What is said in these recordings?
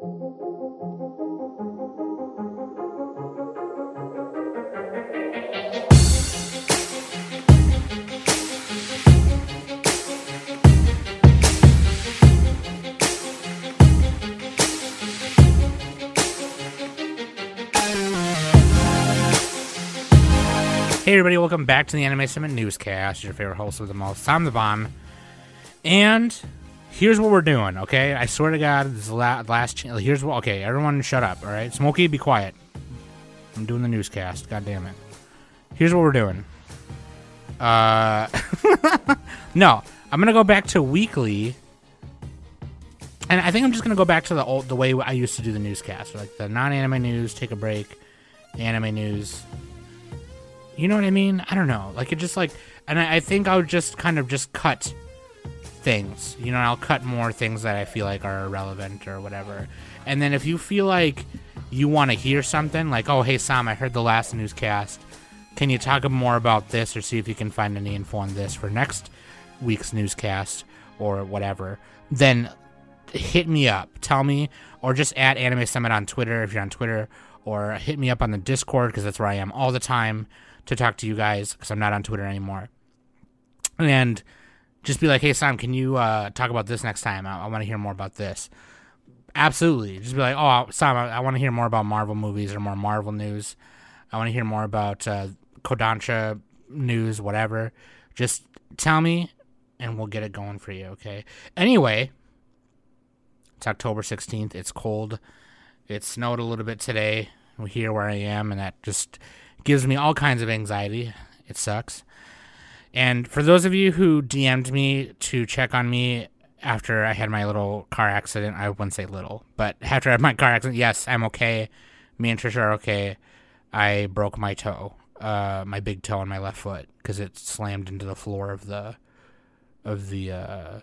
Hey everybody, welcome back to the Anime Summit Newscast. Your favorite host of them all, Sam the Bomb. And here's what we're doing, okay? I swear to God, this is the la- last chance. Here's what. Okay, everyone, shut up. All right, Smokey, be quiet. I'm doing the newscast. God damn it. Here's what we're doing. Uh, no, I'm gonna go back to weekly, and I think I'm just gonna go back to the old the way I used to do the newscast, like the non-anime news, take a break, anime news. You know what I mean? I don't know. Like it just like, and I, I think I would just kind of just cut things. You know, I'll cut more things that I feel like are irrelevant or whatever. And then if you feel like you want to hear something, like, oh, hey, Sam, I heard the last newscast. Can you talk more about this or see if you can find any info on this for next week's newscast or whatever? Then hit me up. Tell me, or just add Anime Summit on Twitter if you're on Twitter, or hit me up on the Discord because that's where I am all the time to talk to you guys because I'm not on Twitter anymore. And just be like, hey, Sam, can you uh, talk about this next time? I, I want to hear more about this. Absolutely. Just be like, oh, Sam, I, I want to hear more about Marvel movies or more Marvel news. I want to hear more about uh, Kodansha news, whatever. Just tell me and we'll get it going for you, okay? Anyway, it's October 16th. It's cold. It snowed a little bit today here where I am, and that just gives me all kinds of anxiety. It sucks. And for those of you who DM'd me to check on me after I had my little car accident, I wouldn't say little, but after I had my car accident, yes, I'm okay. Me and Trisha are okay. I broke my toe, uh, my big toe on my left foot, because it slammed into the floor of the of the uh,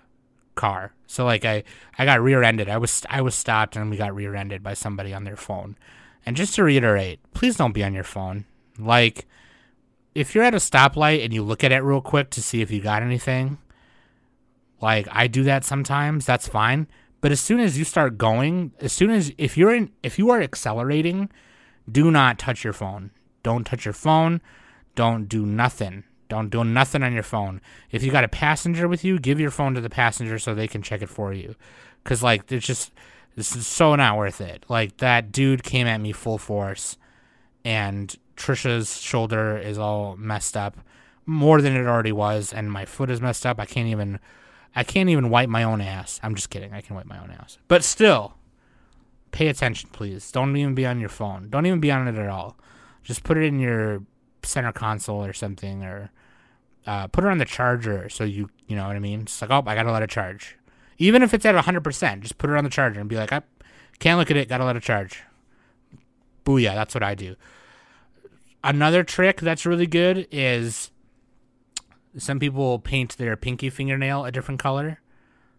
car. So like I I got rear-ended. I was I was stopped and we got rear-ended by somebody on their phone. And just to reiterate, please don't be on your phone. Like if you're at a stoplight and you look at it real quick to see if you got anything, like I do that sometimes, that's fine. But as soon as you start going, as soon as if you're in if you are accelerating, do not touch your phone. Don't touch your phone. Don't do nothing. Don't do nothing on your phone. If you got a passenger with you, give your phone to the passenger so they can check it for you. Cause like it's just this is so not worth it. Like that dude came at me full force, and Trisha's shoulder is all messed up, more than it already was, and my foot is messed up. I can't even, I can't even wipe my own ass. I'm just kidding. I can wipe my own ass, but still, pay attention, please. Don't even be on your phone. Don't even be on it at all. Just put it in your center console or something, or uh, put it on the charger so you, you know what I mean. It's like, oh, I gotta let it charge. Even if it's at 100%, just put it on the charger and be like, I can't look at it, gotta let it charge. Booyah, that's what I do. Another trick that's really good is some people paint their pinky fingernail a different color.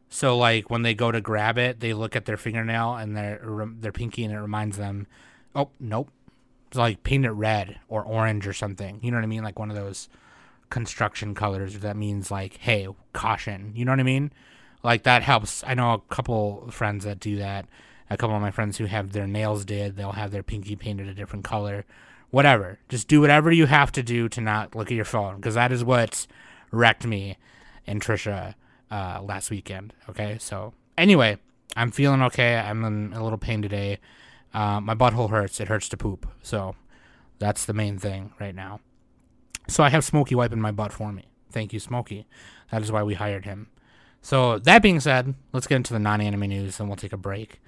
So like when they go to grab it, they look at their fingernail and their their pinky, and it reminds them, oh nope, it's like paint it red or orange or something. You know what I mean? Like one of those construction colors that means like, hey, caution. You know what I mean? Like that helps. I know a couple friends that do that. A couple of my friends who have their nails did, they'll have their pinky painted a different color. Whatever. Just do whatever you have to do to not look at your phone because that is what wrecked me and Trisha uh, last weekend. Okay, so anyway, I'm feeling okay. I'm in a little pain today. Uh, my butthole hurts. It hurts to poop. So that's the main thing right now. So I have Smokey wiping my butt for me. Thank you, Smokey. That is why we hired him. So that being said, let's get into the non-anime news, and we'll take a break,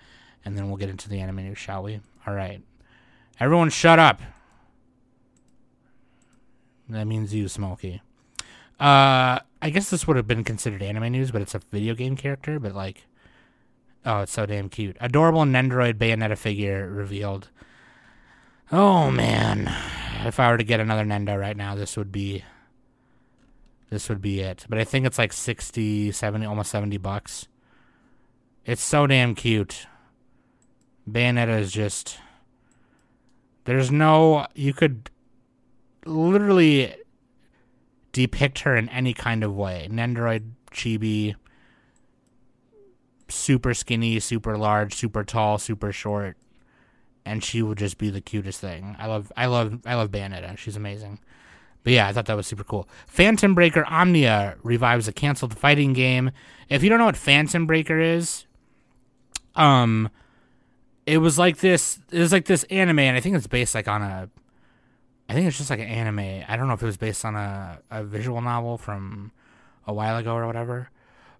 and then we'll get into the anime news, shall we? All right. Everyone, shut up. That means you, Smokey. Uh, I guess this would have been considered anime news, but it's a video game character. But like, oh, it's so damn cute. Adorable Nendoroid Bayonetta figure revealed. Oh man, if I were to get another Nendo right now, this would be this would be it. But I think it's like 60, 70, almost 70 bucks. It's so damn cute. Bayonetta is just there's no you could literally depict her in any kind of way. Nendoroid, chibi, super skinny, super large, super tall, super short, and she would just be the cutest thing. I love, I love, I love Bayonetta. She's amazing. But yeah, I thought that was super cool. Phantom Breaker Omnia revives a canceled fighting game. If you don't know what Phantom Breaker is, um, it was like this. It was like this anime, and I think it's based like on a. I think it's just like an anime. I don't know if it was based on a, a visual novel from a while ago or whatever.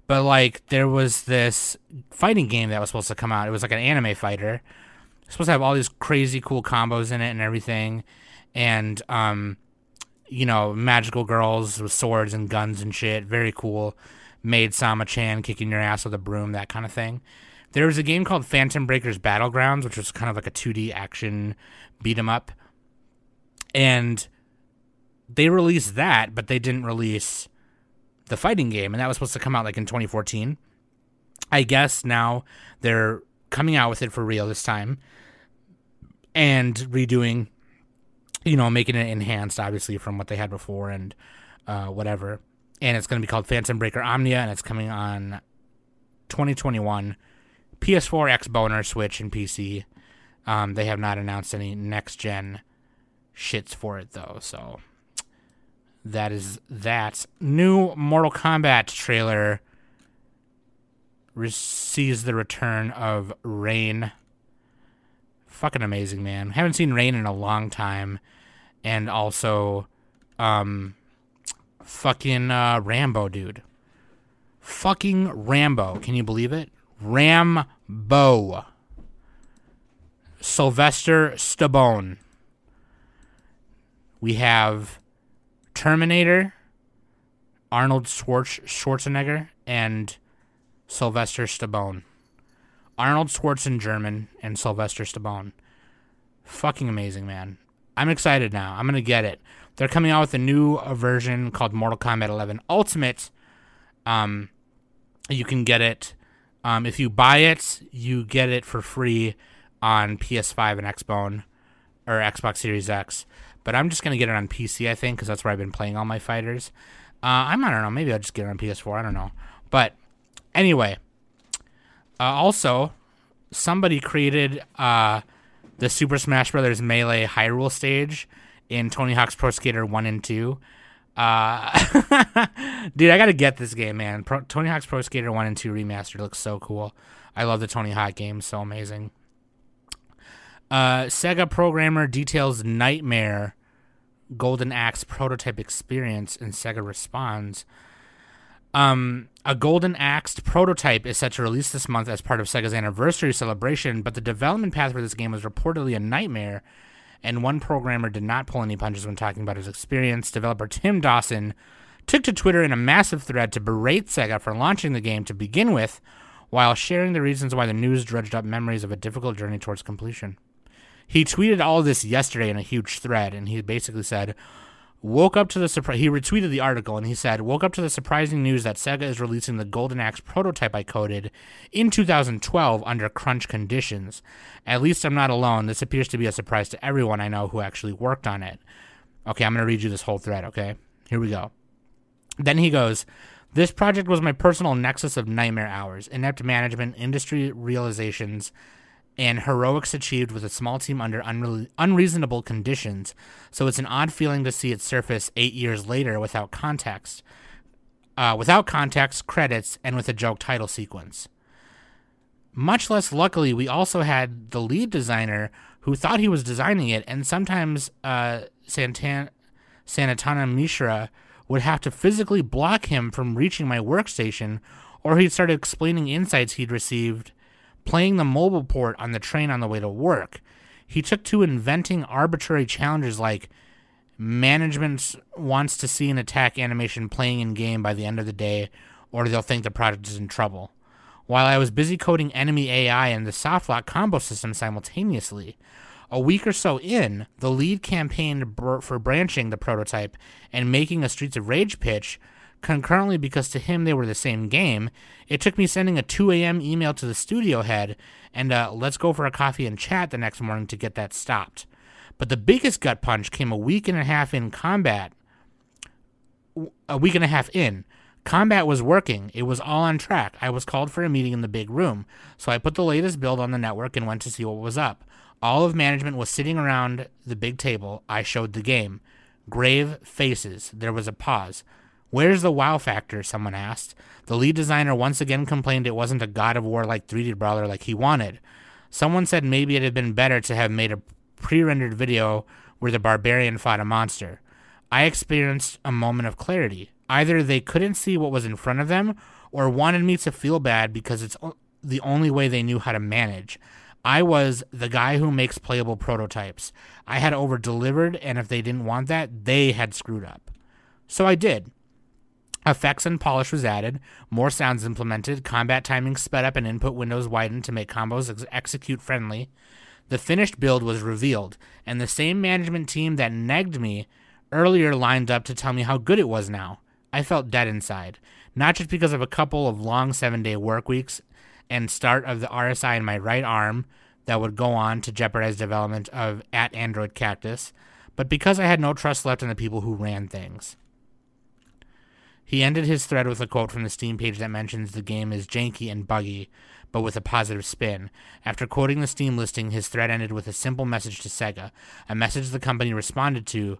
But like there was this fighting game that was supposed to come out. It was like an anime fighter. supposed to have all these crazy cool combos in it and everything. And um you know, magical girls with swords and guns and shit. Very cool. Maid Sama Chan kicking your ass with a broom, that kind of thing. There was a game called Phantom Breakers Battlegrounds, which was kind of like a 2D action beat 'em up. And they released that, but they didn't release the fighting game, and that was supposed to come out like in 2014. I guess now they're coming out with it for real this time and redoing you know, making it enhanced, obviously, from what they had before and uh, whatever. And it's going to be called Phantom Breaker Omnia, and it's coming on 2021 PS4, Xboner, Switch, and PC. Um, they have not announced any next gen shits for it, though, so that is that. New Mortal Kombat trailer sees the return of Rain fucking amazing, man. Haven't seen Rain in a long time, and also, um, fucking uh, Rambo, dude. Fucking Rambo. Can you believe it? Rambo. Sylvester Stallone. We have Terminator, Arnold Schwarzenegger, and Sylvester Stallone. Arnold Schwarzenegger and Sylvester Stallone. Fucking amazing, man. I'm excited now. I'm gonna get it. They're coming out with a new version called Mortal Kombat 11 Ultimate. Um, you can get it. Um, if you buy it, you get it for free on PS5 and Xbone or Xbox Series X. But I'm just gonna get it on PC, I think, because that's where I've been playing all my fighters. Uh, I'm I don't know. Maybe I'll just get it on PS4. I don't know. But anyway, uh, also, somebody created uh, the Super Smash Brothers Melee Hyrule stage in Tony Hawk's Pro Skater 1 and 2. Uh, dude, I gotta get this game, man. Pro- Tony Hawk's Pro Skater 1 and 2 remastered looks so cool. I love the Tony Hawk game, so amazing. Uh, Sega programmer details Nightmare Golden Axe prototype experience, and Sega responds. Um, a golden axed prototype is set to release this month as part of Sega's anniversary celebration, but the development path for this game was reportedly a nightmare, and one programmer did not pull any punches when talking about his experience. Developer Tim Dawson took to Twitter in a massive thread to berate Sega for launching the game to begin with, while sharing the reasons why the news dredged up memories of a difficult journey towards completion. He tweeted all this yesterday in a huge thread, and he basically said, woke up to the surprise. He retweeted the article and he said, "Woke up to the surprising news that Sega is releasing the Golden Axe prototype I coded in 2012 under crunch conditions. At least I'm not alone. This appears to be a surprise to everyone I know who actually worked on it." Okay, I'm gonna read you this whole thread. Okay, here we go. Then he goes. This project was my personal nexus of nightmare hours, inept management, industry realizations, and heroics achieved with a small team under unre- unreasonable conditions, so it's an odd feeling to see it surface eight years later without context. Uh, without context, credits, and with a joke title sequence. Much less luckily, we also had the lead designer who thought he was designing it, and sometimes uh, Santan- Sanatana Mishra would have to physically block him from reaching my workstation, or he'd start explaining insights he'd received playing the mobile port on the train on the way to work. He took to inventing arbitrary challenges like management wants to see an attack animation playing in game by the end of the day, or they'll think the project is in trouble. While I was busy coding enemy AI and the softlock combo system simultaneously, a week or so in, the lead campaigned for branching the prototype and making a Streets of Rage pitch concurrently because to him they were the same game. It took me sending a 2 a.m. email to the studio head and uh, let's go for a coffee and chat the next morning to get that stopped. But the biggest gut punch came a week and a half in combat. A week and a half in. Combat was working. It was all on track. I was called for a meeting in the big room, so I put the latest build on the network and went to see what was up. All of management was sitting around the big table. I showed the game. Grave faces. There was a pause. Where's the wow factor? Someone asked. The lead designer once again complained it wasn't a God of War like 3D brawler like he wanted. Someone said maybe it had been better to have made a pre rendered video where the barbarian fought a monster. I experienced a moment of clarity. Either they couldn't see what was in front of them or wanted me to feel bad because it's the only way they knew how to manage. I was the guy who makes playable prototypes. I had over delivered, and if they didn't want that, they had screwed up. So I did. Effects and polish was added, more sounds implemented, combat timing sped up, and input windows widened to make combos ex- execute friendly. The finished build was revealed, and the same management team that negged me earlier lined up to tell me how good it was now. I felt dead inside, not just because of a couple of long seven day work weeks and start of the RSI in my right arm that would go on to jeopardize development of at Android Cactus, but because I had no trust left in the people who ran things. He ended his thread with a quote from the Steam page that mentions the game is janky and buggy, but with a positive spin. After quoting the Steam listing, his thread ended with a simple message to Sega, a message the company responded to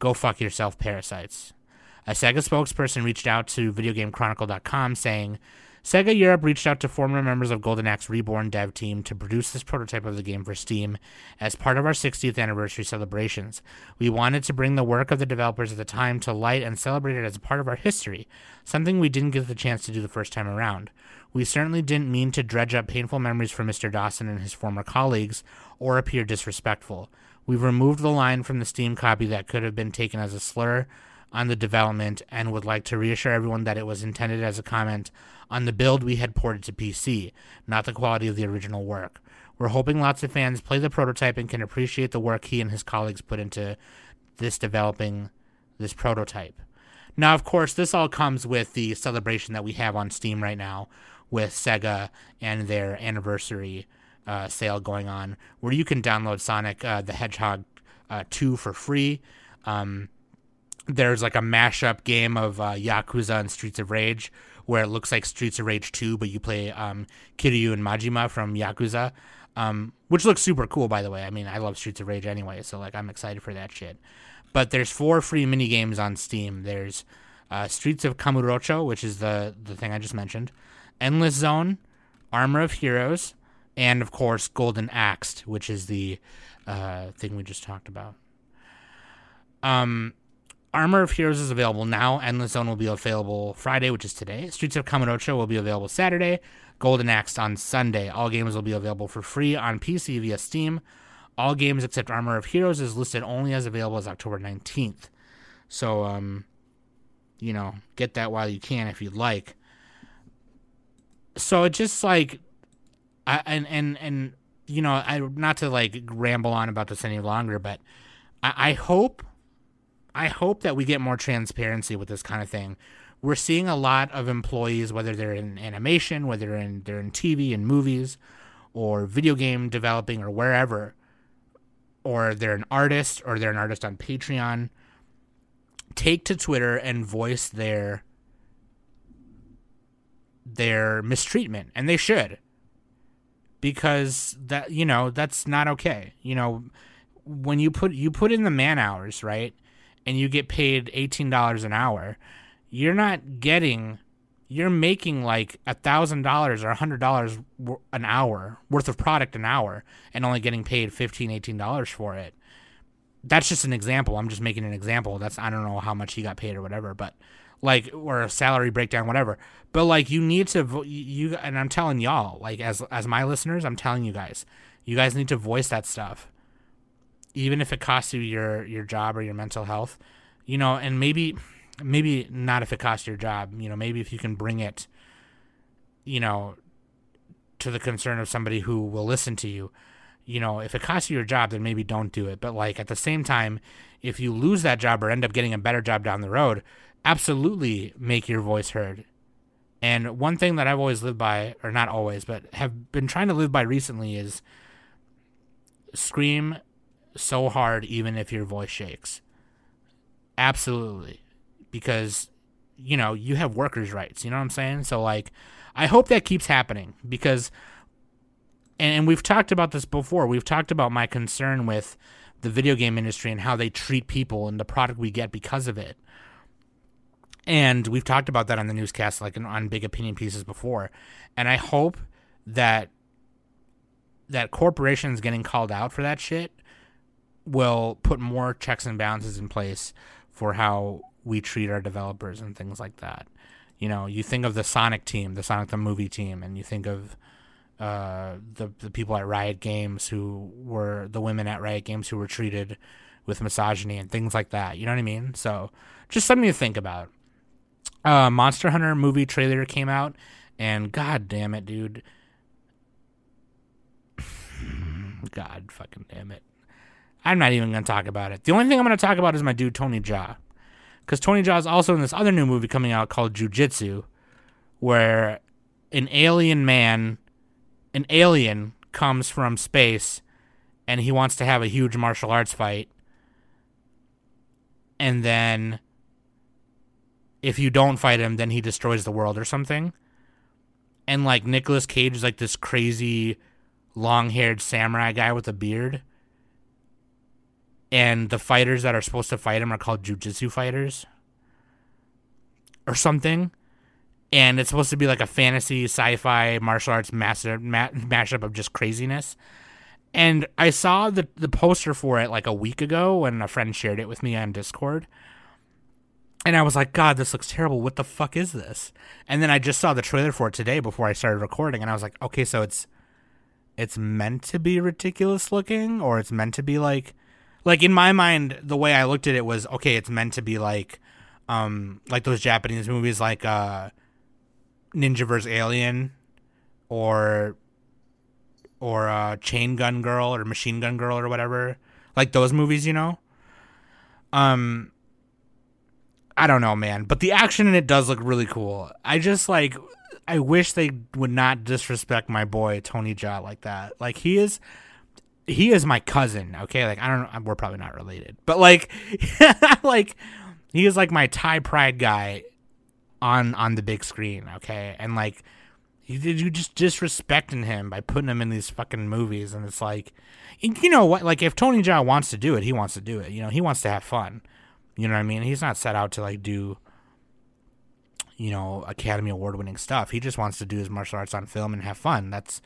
Go fuck yourself, parasites. A Sega spokesperson reached out to VideoGameChronicle.com saying, Sega Europe reached out to former members of Golden Axe Reborn dev team to produce this prototype of the game for Steam as part of our 60th anniversary celebrations. We wanted to bring the work of the developers at the time to light and celebrate it as a part of our history, something we didn't get the chance to do the first time around. We certainly didn't mean to dredge up painful memories for Mr. Dawson and his former colleagues or appear disrespectful. We've removed the line from the Steam copy that could have been taken as a slur on the development and would like to reassure everyone that it was intended as a comment on the build we had ported to PC, not the quality of the original work. We're hoping lots of fans play the prototype and can appreciate the work he and his colleagues put into this developing this prototype. Now, of course, this all comes with the celebration that we have on Steam right now with Sega and their anniversary uh, sale going on, where you can download Sonic uh, the Hedgehog uh, 2 for free. Um, there's like a mashup game of uh, Yakuza and Streets of Rage where it looks like Streets of Rage 2, but you play um, Kiryu and Majima from Yakuza, um, which looks super cool, by the way. I mean, I love Streets of Rage anyway, so like I'm excited for that shit. But there's four free mini games on Steam. There's uh, Streets of Kamurocho, which is the the thing I just mentioned, Endless Zone, Armor of Heroes, and of course Golden Axed, which is the uh, thing we just talked about. Um, Armor of Heroes is available now. Endless Zone will be available Friday, which is today. Streets of Kamurocho will be available Saturday. Golden Axe on Sunday. All games will be available for free on PC via Steam. All games except Armor of Heroes is listed only as available as October 19th. So, um, you know, get that while you can if you'd like. So it just like, I, and and and you know, I not to like ramble on about this any longer, but I, I hope I hope that we get more transparency with this kind of thing. We're seeing a lot of employees, whether they're in animation, whether they're in, they're in TV and movies, or video game developing, or wherever, or they're an artist, or they're an artist on Patreon, take to Twitter and voice their their mistreatment, and they should, because that you know that's not okay. You know, when you put you put in the man hours, right? And you get paid $18 an hour, you're not getting you're making like a thousand dollars or a hundred dollars an hour worth of product an hour and only getting paid $15, 18 dollars for it. That's just an example. I'm just making an example. That's i don't know how much he got paid or whatever but like or a salary breakdown whatever. But like you need to you and i'm telling y'all like as as my listeners i'm telling you guys you guys need to voice that stuff even if it costs you your your job or your mental health, you know, and maybe maybe not if it costs your job, you know, maybe if you can bring it, you know, to the concern of somebody who will listen to you. You know, if it costs you your job, then maybe don't do it. But like at the same time, if you lose that job or end up getting a better job down the road, absolutely make your voice heard. And one thing that I've always lived by, or not always, but have been trying to live by recently is scream so hard even if your voice shakes. Absolutely. Because you know, you have workers' rights. You know what I'm saying? So like, I hope that keeps happening because, and we've talked about this before. We've talked about my concern with the video game industry and how they treat people and the product we get because of it. And we've talked about that on the newscast, like on big opinion pieces before. And I hope that that corporations getting called out for that shit will put more checks and balances in place for how we treat our developers and things like that. You know, you think of the Sonic team, the Sonic the movie team, and you think of uh, the the people at Riot Games who were the women at Riot Games who were treated with misogyny and things like that. You know what I mean? So just something to think about. Uh, Monster Hunter movie trailer came out, and god damn it, dude. God fucking damn it. I'm not even gonna talk about it. The only thing I'm gonna talk about is my dude Tony Jaa because Tony Jaa is also in this other new movie coming out called Jiu Jitsu, where an alien man, an alien comes from space, and he wants to have a huge martial arts fight, and then if you don't fight him, then he destroys the world or something. And like Nicolas Cage is like this crazy, long-haired samurai guy with a beard and the fighters that are supposed to fight him are called jujitsu fighters or something. And it's supposed to be like a fantasy, sci-fi, martial arts master, ma- mashup of just craziness. And I saw the the poster for it like a week ago when a friend shared it with me on Discord. And I was like, God, this looks terrible. What the fuck is this? And then I just saw the trailer for it today before I started recording, and I was like, okay, so it's it's meant to be ridiculous looking, or it's meant to be like like in my mind, the way I looked at it was okay. It's meant to be like, um, like those Japanese movies like uh, Ninja vs Alien, or or uh, Chain Gun Girl or Machine Gun Girl or whatever, like those movies, you know. Um, I don't know, man, but the action in it does look really cool. I just like I wish they would not disrespect my boy Tony Jaa like that. Like he is he is my cousin. Okay, like I don't know, we're probably not related, but like, like he is like my Thai pride guy on on the big screen. Okay, and like you you just disrespecting him by putting him in these fucking movies, and it's like, you know what? Like if Tony Jaa wants to do it, he wants to do it. You know, he wants to have fun. You know what I mean? He's not set out to like do you know Academy Award winning stuff. He just wants to do his martial arts on film and have fun. That's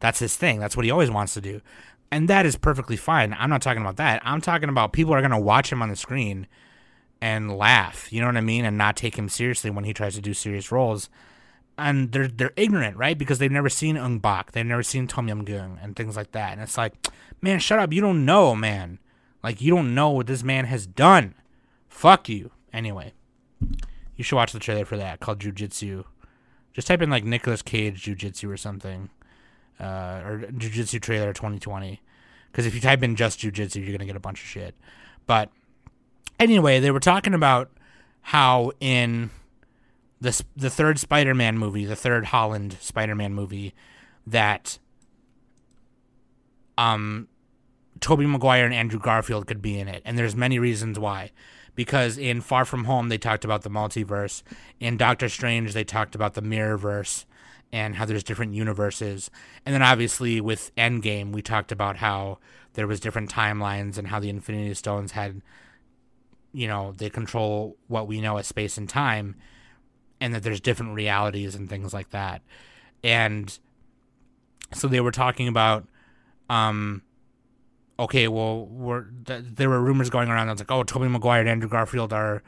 that's his thing. That's what he always wants to do and that is perfectly fine. I'm not talking about that. I'm talking about people are going to watch him on the screen and laugh, you know what I mean, and not take him seriously when he tries to do serious roles. And they're they're ignorant, right? Because they've never seen Ong Bak, they've never seen Tom Yum Goong and things like that. And it's like, man, shut up. You don't know, man. Like you don't know what this man has done. Fuck you. Anyway, you should watch the trailer for that called Jiu Jitsu. Just type in like Nicolas Cage Jiu Jitsu or something uh, or Jiu Jitsu trailer 2020. Because if you type in just Jiu Jitsu, you're gonna get a bunch of shit. But anyway, they were talking about how in the the third Spider-Man movie, the third Holland Spider-Man movie, that um Tobey Maguire and Andrew Garfield could be in it, and there's many reasons why. Because in Far From Home they talked about the multiverse, in Doctor Strange they talked about the mirrorverse, and how there's different universes. And then obviously with Endgame, we talked about how there was different timelines and how the Infinity Stones had, you know, they control what we know as space and time, and that there's different realities and things like that. And so they were talking about, um, okay, well, we're, th- there were rumors going around. Was like, oh, Tobey Maguire and Andrew Garfield are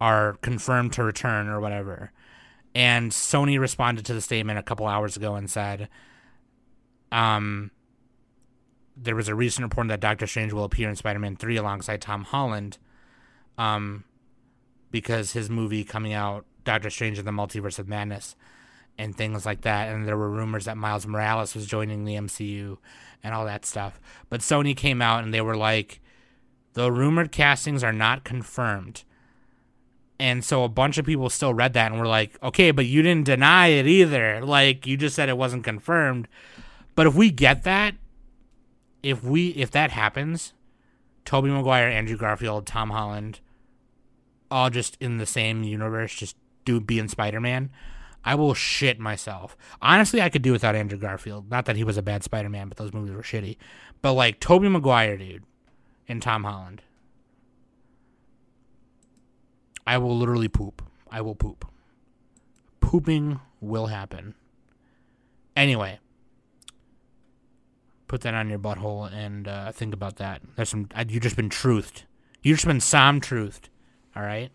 are confirmed to return or whatever. And Sony responded to the statement a couple hours ago and said, um, there was a recent report that Doctor Strange will appear in Spider Man 3 alongside Tom Holland, um, because his movie coming out, Doctor Strange in the Multiverse of Madness, and things like that. And there were rumors that Miles Morales was joining the MCU and all that stuff. But Sony came out and they were like, the rumored castings are not confirmed. And so a bunch of people still read that and were like, okay, but you didn't deny it either. Like you just said it wasn't confirmed. But if we get that, if we if that happens, Tobey Maguire, Andrew Garfield, Tom Holland, all just in the same universe, just do being Spider Man, I will shit myself. Honestly, I could do without Andrew Garfield. Not that he was a bad Spider Man, but those movies were shitty. But like Tobey Maguire, dude, and Tom Holland. I will literally poop. I will poop. Pooping will happen. Anyway, put that on your butthole and uh, think about that. There's some. Uh, you just been truthed. You've just been Sam truthed. All right.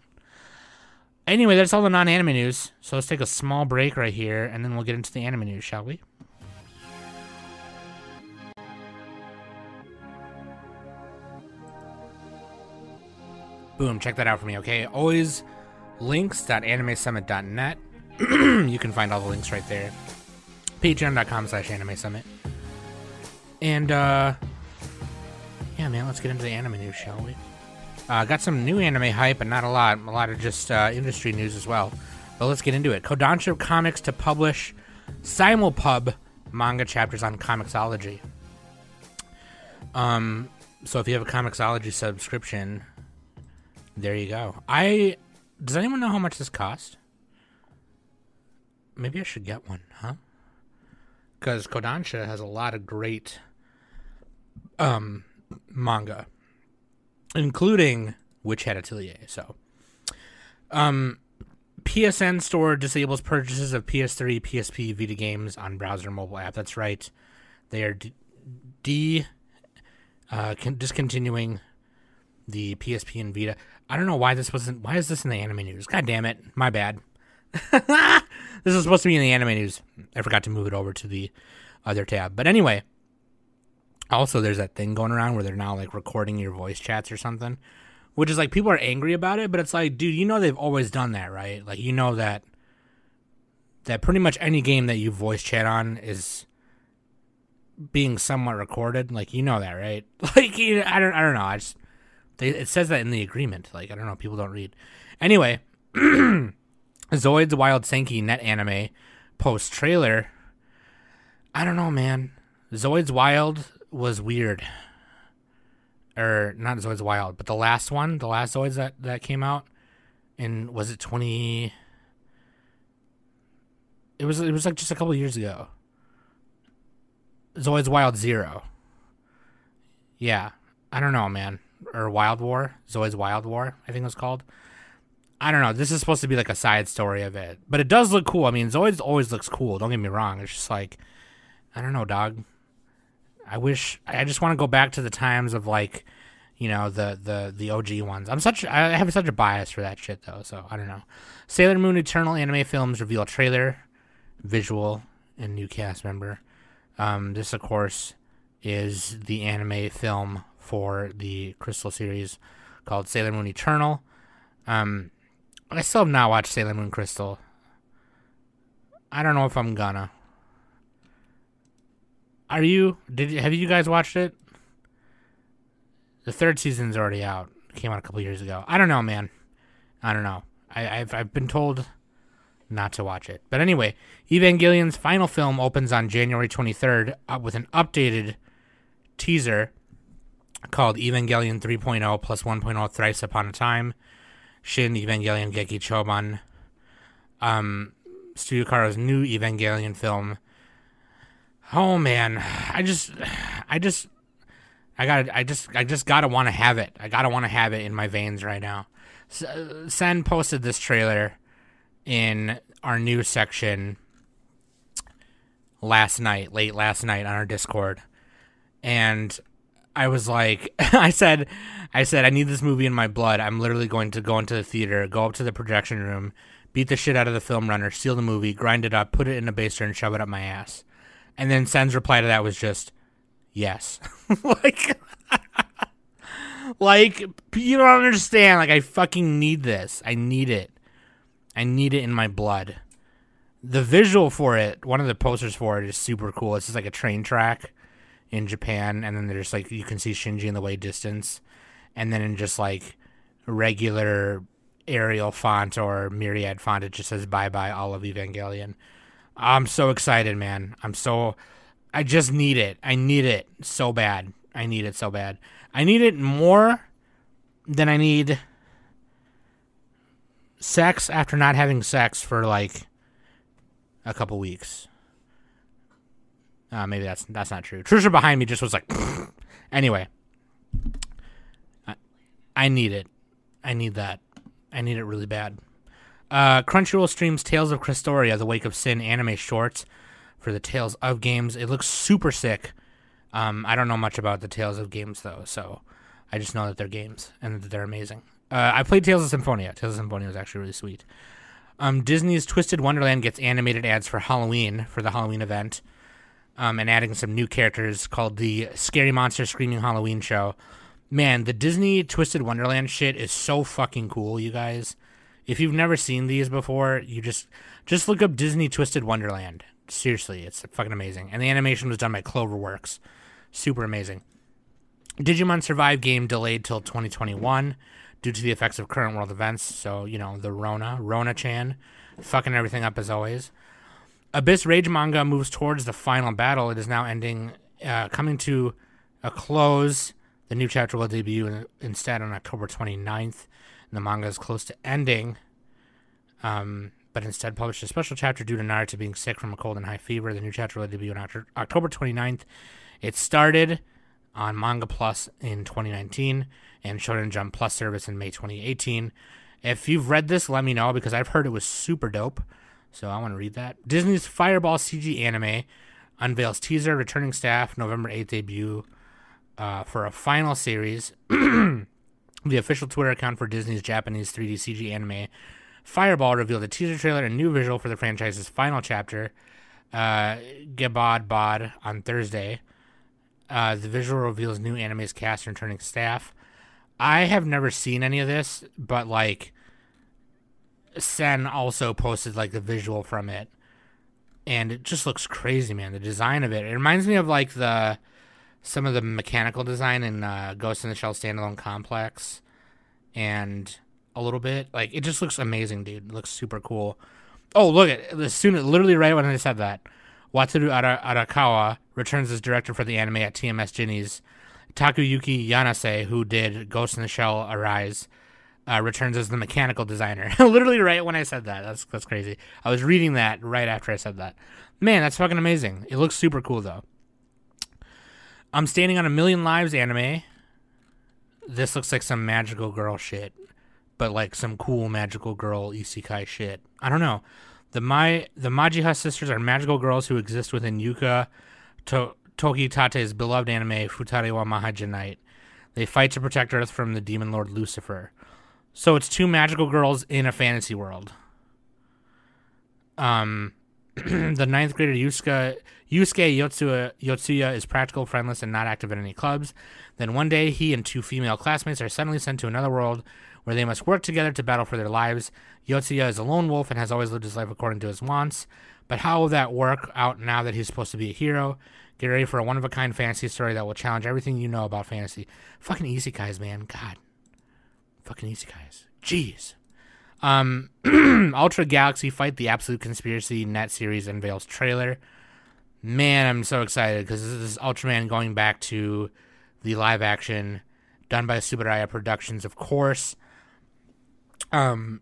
Anyway, that's all the non-anime news. So let's take a small break right here, and then we'll get into the anime news, shall we? Boom, check that out for me, okay? Always links.animesummit.net. you can find all the links right there. Patreon.com slash anime summit. And, uh, yeah, man, let's get into the anime news, shall we? Uh, got some new anime hype, but not a lot. A lot of just uh, industry news as well. But let's get into it. Kodansha Comics to publish simulpub manga chapters on Comixology. Um, so if you have a Comixology subscription, there you go. I does anyone know how much this cost? Maybe I should get one, huh? Because Kodansha has a lot of great um manga, including Witch Hat Atelier. So, um, PSN Store disables purchases of PS3, PSP, Vita games on browser mobile app. That's right. They are de, uh, discontinuing the PSP and Vita. I don't know why this wasn't. Why is this in the anime news? God damn it! My bad. this is supposed to be in the anime news. I forgot to move it over to the other tab. But anyway, also there's that thing going around where they're now like recording your voice chats or something, which is like people are angry about it. But it's like, dude, you know they've always done that, right? Like you know that that pretty much any game that you voice chat on is being somewhat recorded. Like you know that, right? Like I don't, I don't know. I just they, it says that in the agreement. Like I don't know, people don't read. Anyway, Zoids Wild Senki net anime post trailer. I don't know, man. Zoids Wild was weird. Or not Zoids Wild, but the last one, the last Zoids that that came out in was it 20 It was it was like just a couple years ago. Zoids Wild 0. Yeah. I don't know, man. Or Wild War, Zoids Wild War, I think it was called. I don't know. This is supposed to be like a side story of it, but it does look cool. I mean, Zoids always looks cool. Don't get me wrong. It's just like, I don't know, dog. I wish I just want to go back to the times of like, you know, the the the OG ones. I'm such I have such a bias for that shit though. So I don't know. Sailor Moon Eternal anime films reveal trailer, visual, and new cast member. Um, this of course is the anime film for the Crystal series called Sailor Moon Eternal. Um, I still have not watched Sailor Moon Crystal. I don't know if I'm gonna. Are you? Did have you guys watched it? The third season's already out. It came out a couple years ago. I don't know, man. I don't know. I, have I've been told not to watch it. But anyway, Evangelion's final film opens on January 23rd uh, with an updated teaser called Evangelion 3.0 plus 1.0 Thrice Upon a Time, Shin Evangelion Gekijōban, um, Studio Khara's new Evangelion film. Oh man, I just, I just, I gotta, I just, I just gotta want to have it. I gotta want to have it in my veins right now. Sen posted this trailer in our new section last night, late last night on our Discord, and I was like, I said, I said, I need this movie in my blood. I'm literally going to go into the theater, go up to the projection room, beat the shit out of the film runner, steal the movie, grind it up, put it in a baster, and shove it up my ass. And then Sen's reply to that was just, yes. like, like you don't understand. Like, I fucking need this. I need it. I need it in my blood. The visual for it, one of the posters for it is super cool. It's just like a train track in Japan, and then there's like you can see Shinji in the way distance, and then in just like regular Arial font or Myriad font, it just says "Bye bye all of Evangelion." I'm so excited, man. I'm so. I just need it. I need it so bad. I need it so bad. I need it more than I need sex after not having sex for like a couple weeks. Uh, maybe that's that's not true. Trisha behind me just was like, anyway. I, I need it. I need that. I need it really bad. Uh, Crunchyroll streams Tales of Crestoria, The Wake of Sin anime shorts for the Tales of games. It looks super sick. Um, I don't know much about the Tales of games though, so I just know that they're games and that they're amazing. Uh, I played Tales of Symphonia. Tales of Symphonia was actually really sweet. Um, Disney's Twisted Wonderland gets animated ads for Halloween for the Halloween event, um, and adding some new characters called the Scary Monster Screaming Halloween Show. Man, the Disney Twisted Wonderland shit is so fucking cool, you guys. If you've never seen these before, you just just look up Disney Twisted Wonderland. Seriously, it's fucking amazing. And the animation was done by Cloverworks. Super amazing. Digimon Survive game delayed till 2021 due to the effects of current world events. So, you know, the Rona, Rona Chan, fucking everything up as always. Abyss Rage manga moves towards the final battle. It is now ending, uh, coming to a close. The new chapter will debut in, instead on October 29th. And the manga is close to ending, um, but instead published a special chapter due to Naruto being sick from a cold and high fever. The new chapter will debut on October 29th. It started on Manga Plus in 2019 and Shonen Jump Plus service in May 2018. If you've read this, let me know because I've heard it was super dope. So I want to read that. Disney's Fireball CG anime unveils teaser, returning staff, November 8th debut uh, for a final series. the official Twitter account for Disney's Japanese 3D CG anime Fireball revealed a teaser trailer and new visual for the franchise's final chapter, uh, Gebod Bod, on Thursday. Uh, the visual reveals new anime's cast and returning staff. I have never seen any of this, but like Sen also posted like the visual from it, and it just looks crazy, man. The design of it. It reminds me of like the some of the mechanical design in uh, Ghost in the Shell standalone complex, and a little bit like it just looks amazing, dude. It looks super cool. Oh, look at as soon literally right when I said that, Wataru Arakawa returns as director for the anime at TMS Jinni's. Takayuki Yanase, who did Ghost in the Shell Arise, uh, returns as the mechanical designer. Literally right when I said that. That's that's crazy. I was reading that right after I said that. Man, that's fucking amazing. It looks super cool though. I'm standing on a million lives anime. This looks like some magical girl shit, but like some cool magical girl isekai shit. I don't know. The my the Majiha sisters are magical girls who exist within Yuka to, Tokitate's beloved anime Futari wa Mahajin. They fight to protect Earth from the demon lord Lucifer. So it's two magical girls in a fantasy world. Um, the ninth grader Yusuke, Yusuke Yotsuya, Yotsuya is practical, friendless, and not active in any clubs. Then one day, he and two female classmates are suddenly sent to another world where they must work together to battle for their lives. Yotsuya is a lone wolf and has always lived his life according to his wants. But how will that work out now that he's supposed to be a hero? Get ready for a one of a kind fantasy story that will challenge everything you know about fantasy. Fucking easy, guys, man. God. Fucking easy, guys. Jeez. Um, Ultra Galaxy Fight the Absolute Conspiracy net series unveils trailer. Man, I'm so excited because this is Ultraman going back to the live action done by Tsuburaya Productions, of course. Um,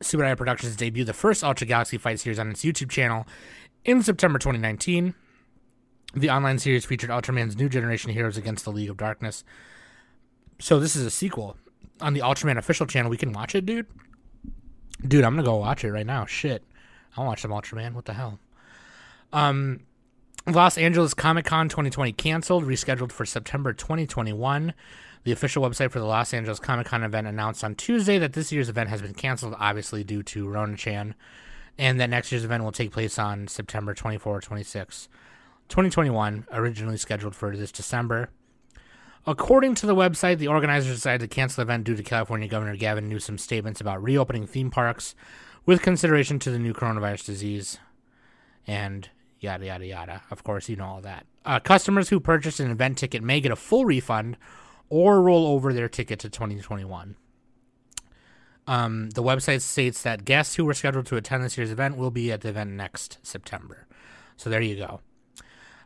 Tsuburaya Productions debuted the first Ultra Galaxy Fight series on its YouTube channel in September 2019. The online series featured Ultraman's new generation heroes against the League of Darkness. So this is a sequel. On the Ultraman official channel, we can watch it, dude. Dude, I'm gonna go watch it right now. Shit. I'll watch some Ultraman. What the hell? Um Los Angeles Comic Con 2020 canceled, rescheduled for September 2021. The official website for the Los Angeles Comic Con event announced on Tuesday that this year's event has been canceled, obviously due to Rona Chan, and that next year's event will take place on September 24 or 26. 2021, originally scheduled for this December. According to the website, the organizers decided to cancel the event due to California Governor Gavin Newsom's statements about reopening theme parks with consideration to the new coronavirus disease and yada, yada, yada. Of course, you know all that. Uh, customers who purchased an event ticket may get a full refund or roll over their ticket to 2021. Um, the website states that guests who were scheduled to attend this year's event will be at the event next September. So there you go.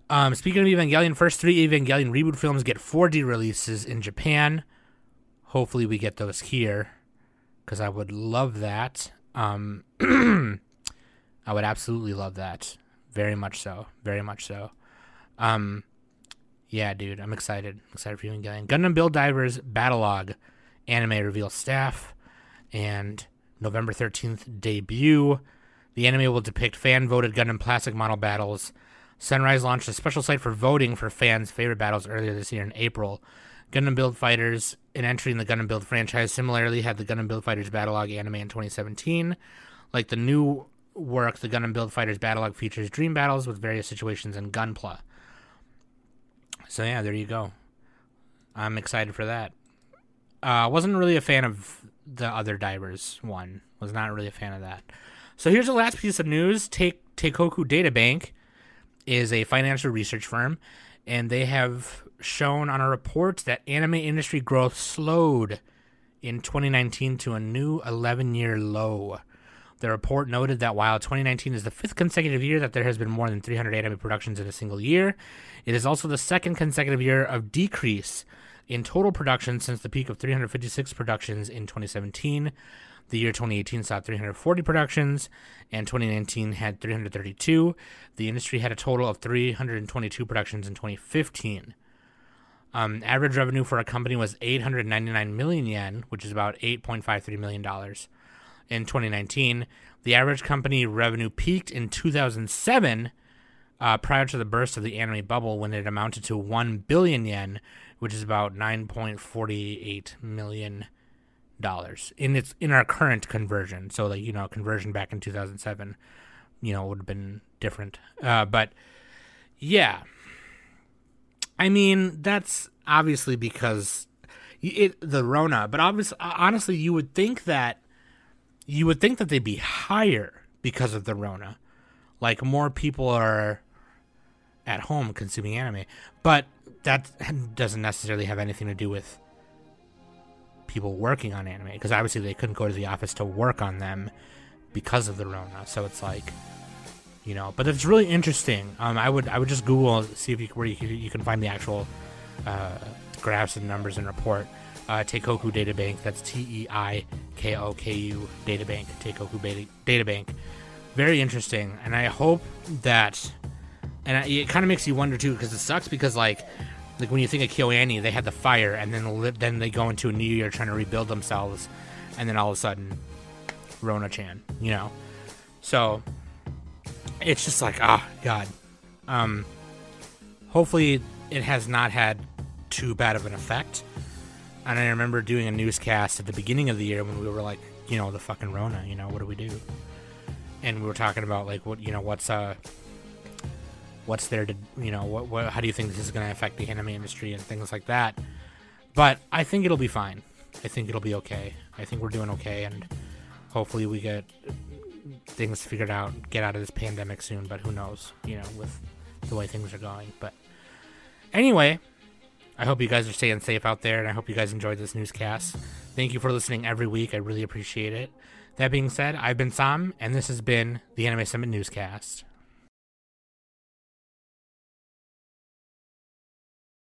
Um, speaking of Evangelion, first three Evangelion reboot films get 4D releases in Japan. Hopefully, we get those here. because I would love that. Um, I would absolutely love that. Very much so. Very much so. Um, yeah, dude, I'm excited. I'm excited for Gillian. Gundam Build Divers Battlogue anime reveal staff and November 13th debut. The anime will depict fan voted Gundam plastic model battles. Sunrise launched a special site for voting for fans' favorite battles earlier this year in April. Gundam Build Fighters, in the Gundam Build franchise, similarly had the Gundam Build Fighters Battlogue anime in 2017. Like the new work, the Gundam Build Fighters Battlogue features dream battles with various situations and gunpla. So yeah, there you go. I'm excited for that. Uh, wasn't really a fan of the other divers one. Was not really a fan of that. So here's the last piece of news. Take Teikoku Databank is a financial research firm, and they have shown on a report that anime industry growth slowed in 2019 to a new 11-year low. The report noted that while 2019 is the fifth consecutive year that there has been more than 300 anime productions in a single year, it is also the second consecutive year of decrease in total production since the peak of 356 productions in 2017. The year 2018 saw 340 productions, and 2019 had 332. The industry had a total of 322 productions in 2015. Um, average revenue for a company was 899 million yen, which is about 8.53 million dollars in 2019. The average company revenue peaked in 2007, uh, prior to the burst of the anime bubble, when it amounted to 1 billion yen, which is about 9.48 million dollars in its in our current conversion. So, like you know, conversion back in 2007, you know, would have been different. Uh, but yeah, I mean, that's obviously because it the Rona, but obviously, honestly, you would think that you would think that they'd be higher because of the Rona. Like more people are at home consuming anime, but that doesn't necessarily have anything to do with people working on anime because obviously they couldn't go to the office to work on them because of the Rona. So it's like, you know, but it's really interesting. Um, I would I would just Google see if you where you, you can find the actual uh, graphs and numbers and report uh, Teikoku Databank. That's T E I K O K U Databank. Teikoku Beta, Databank. Very interesting, and I hope that. And it kind of makes you wonder too, because it sucks because like, like when you think of KyoAni, they had the fire, and then then they go into a new year trying to rebuild themselves, and then all of a sudden, Rona Chan, you know. So it's just like ah God. Um, hopefully it has not had too bad of an effect. And I remember doing a newscast at the beginning of the year when we were like, you know, the fucking Rona, you know, what do we do? And we were talking about like what, you know, what's uh what's there to, you know, what, what how do you think this is going to affect the anime industry and things like that. But I think it'll be fine. I think it'll be okay. I think we're doing okay and hopefully we get things figured out, get out of this pandemic soon, but who knows, you know, with the way things are going. But anyway, I hope you guys are staying safe out there, and I hope you guys enjoyed this newscast. Thank you for listening every week. I really appreciate it. That being said, I've been Sam, and this has been the Anime Summit Newscast.